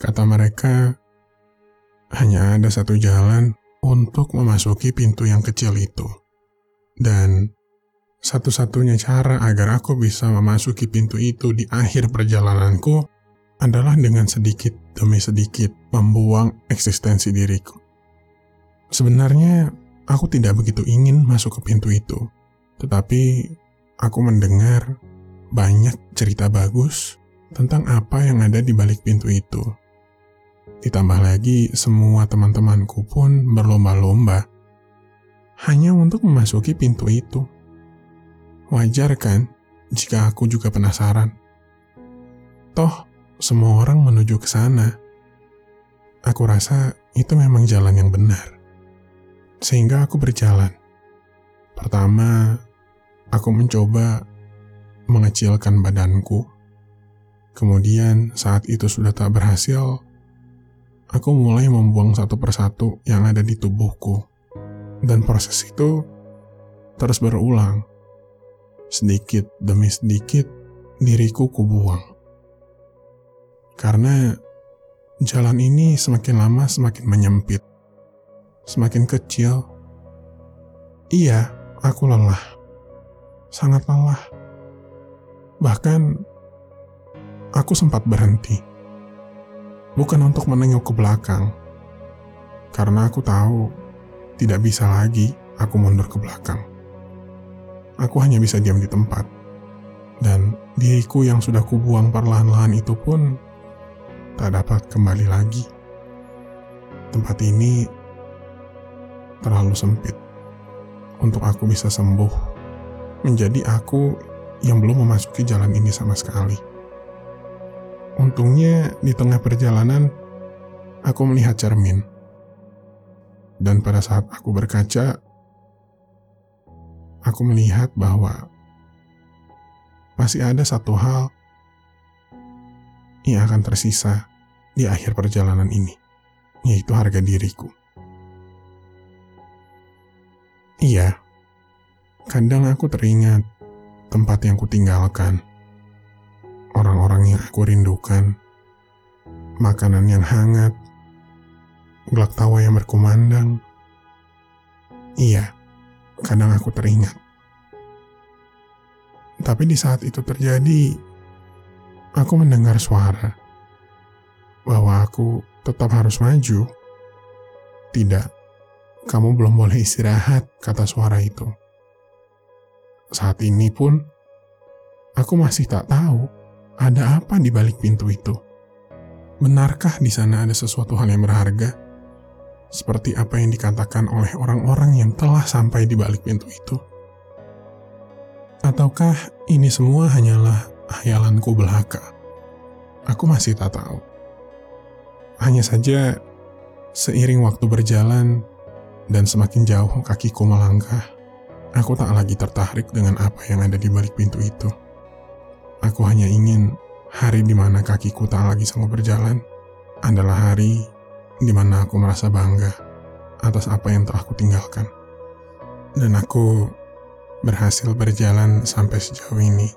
Kata mereka, hanya ada satu jalan untuk memasuki pintu yang kecil itu. Dan satu-satunya cara agar aku bisa memasuki pintu itu di akhir perjalananku adalah dengan sedikit demi sedikit membuang eksistensi diriku. Sebenarnya aku tidak begitu ingin masuk ke pintu itu, tetapi aku mendengar banyak cerita bagus tentang apa yang ada di balik pintu itu. Ditambah lagi, semua teman-temanku pun berlomba-lomba hanya untuk memasuki pintu itu. Wajar kan jika aku juga penasaran. Toh, semua orang menuju ke sana. Aku rasa itu memang jalan yang benar. Sehingga aku berjalan. Pertama, aku mencoba mengecilkan badanku. Kemudian, saat itu sudah tak berhasil, aku mulai membuang satu persatu yang ada di tubuhku. Dan proses itu terus berulang. Sedikit demi sedikit, diriku kubuang. Karena jalan ini semakin lama semakin menyempit. Semakin kecil. Iya, aku lelah. Sangat lelah. Bahkan, aku sempat berhenti bukan untuk menengok ke belakang, karena aku tahu tidak bisa lagi aku mundur ke belakang. Aku hanya bisa diam di tempat, dan diriku yang sudah kubuang perlahan-lahan itu pun tak dapat kembali lagi. Tempat ini terlalu sempit untuk aku bisa sembuh menjadi aku yang belum memasuki jalan ini sama sekali. Untungnya di tengah perjalanan, aku melihat cermin. Dan pada saat aku berkaca, aku melihat bahwa masih ada satu hal yang akan tersisa di akhir perjalanan ini, yaitu harga diriku. Iya, kadang aku teringat tempat yang kutinggalkan orang-orang yang aku rindukan, makanan yang hangat, gelak tawa yang berkumandang. Iya, kadang aku teringat. Tapi di saat itu terjadi, aku mendengar suara bahwa aku tetap harus maju. Tidak, kamu belum boleh istirahat, kata suara itu. Saat ini pun, aku masih tak tahu ada apa di balik pintu itu? Benarkah di sana ada sesuatu hal yang berharga? Seperti apa yang dikatakan oleh orang-orang yang telah sampai di balik pintu itu? Ataukah ini semua hanyalah hayalanku belaka? Aku masih tak tahu. Hanya saja, seiring waktu berjalan dan semakin jauh kakiku melangkah, aku tak lagi tertarik dengan apa yang ada di balik pintu itu. Aku hanya ingin hari di mana kakiku tak lagi sanggup berjalan adalah hari di mana aku merasa bangga atas apa yang telah kutinggalkan. Dan aku berhasil berjalan sampai sejauh ini.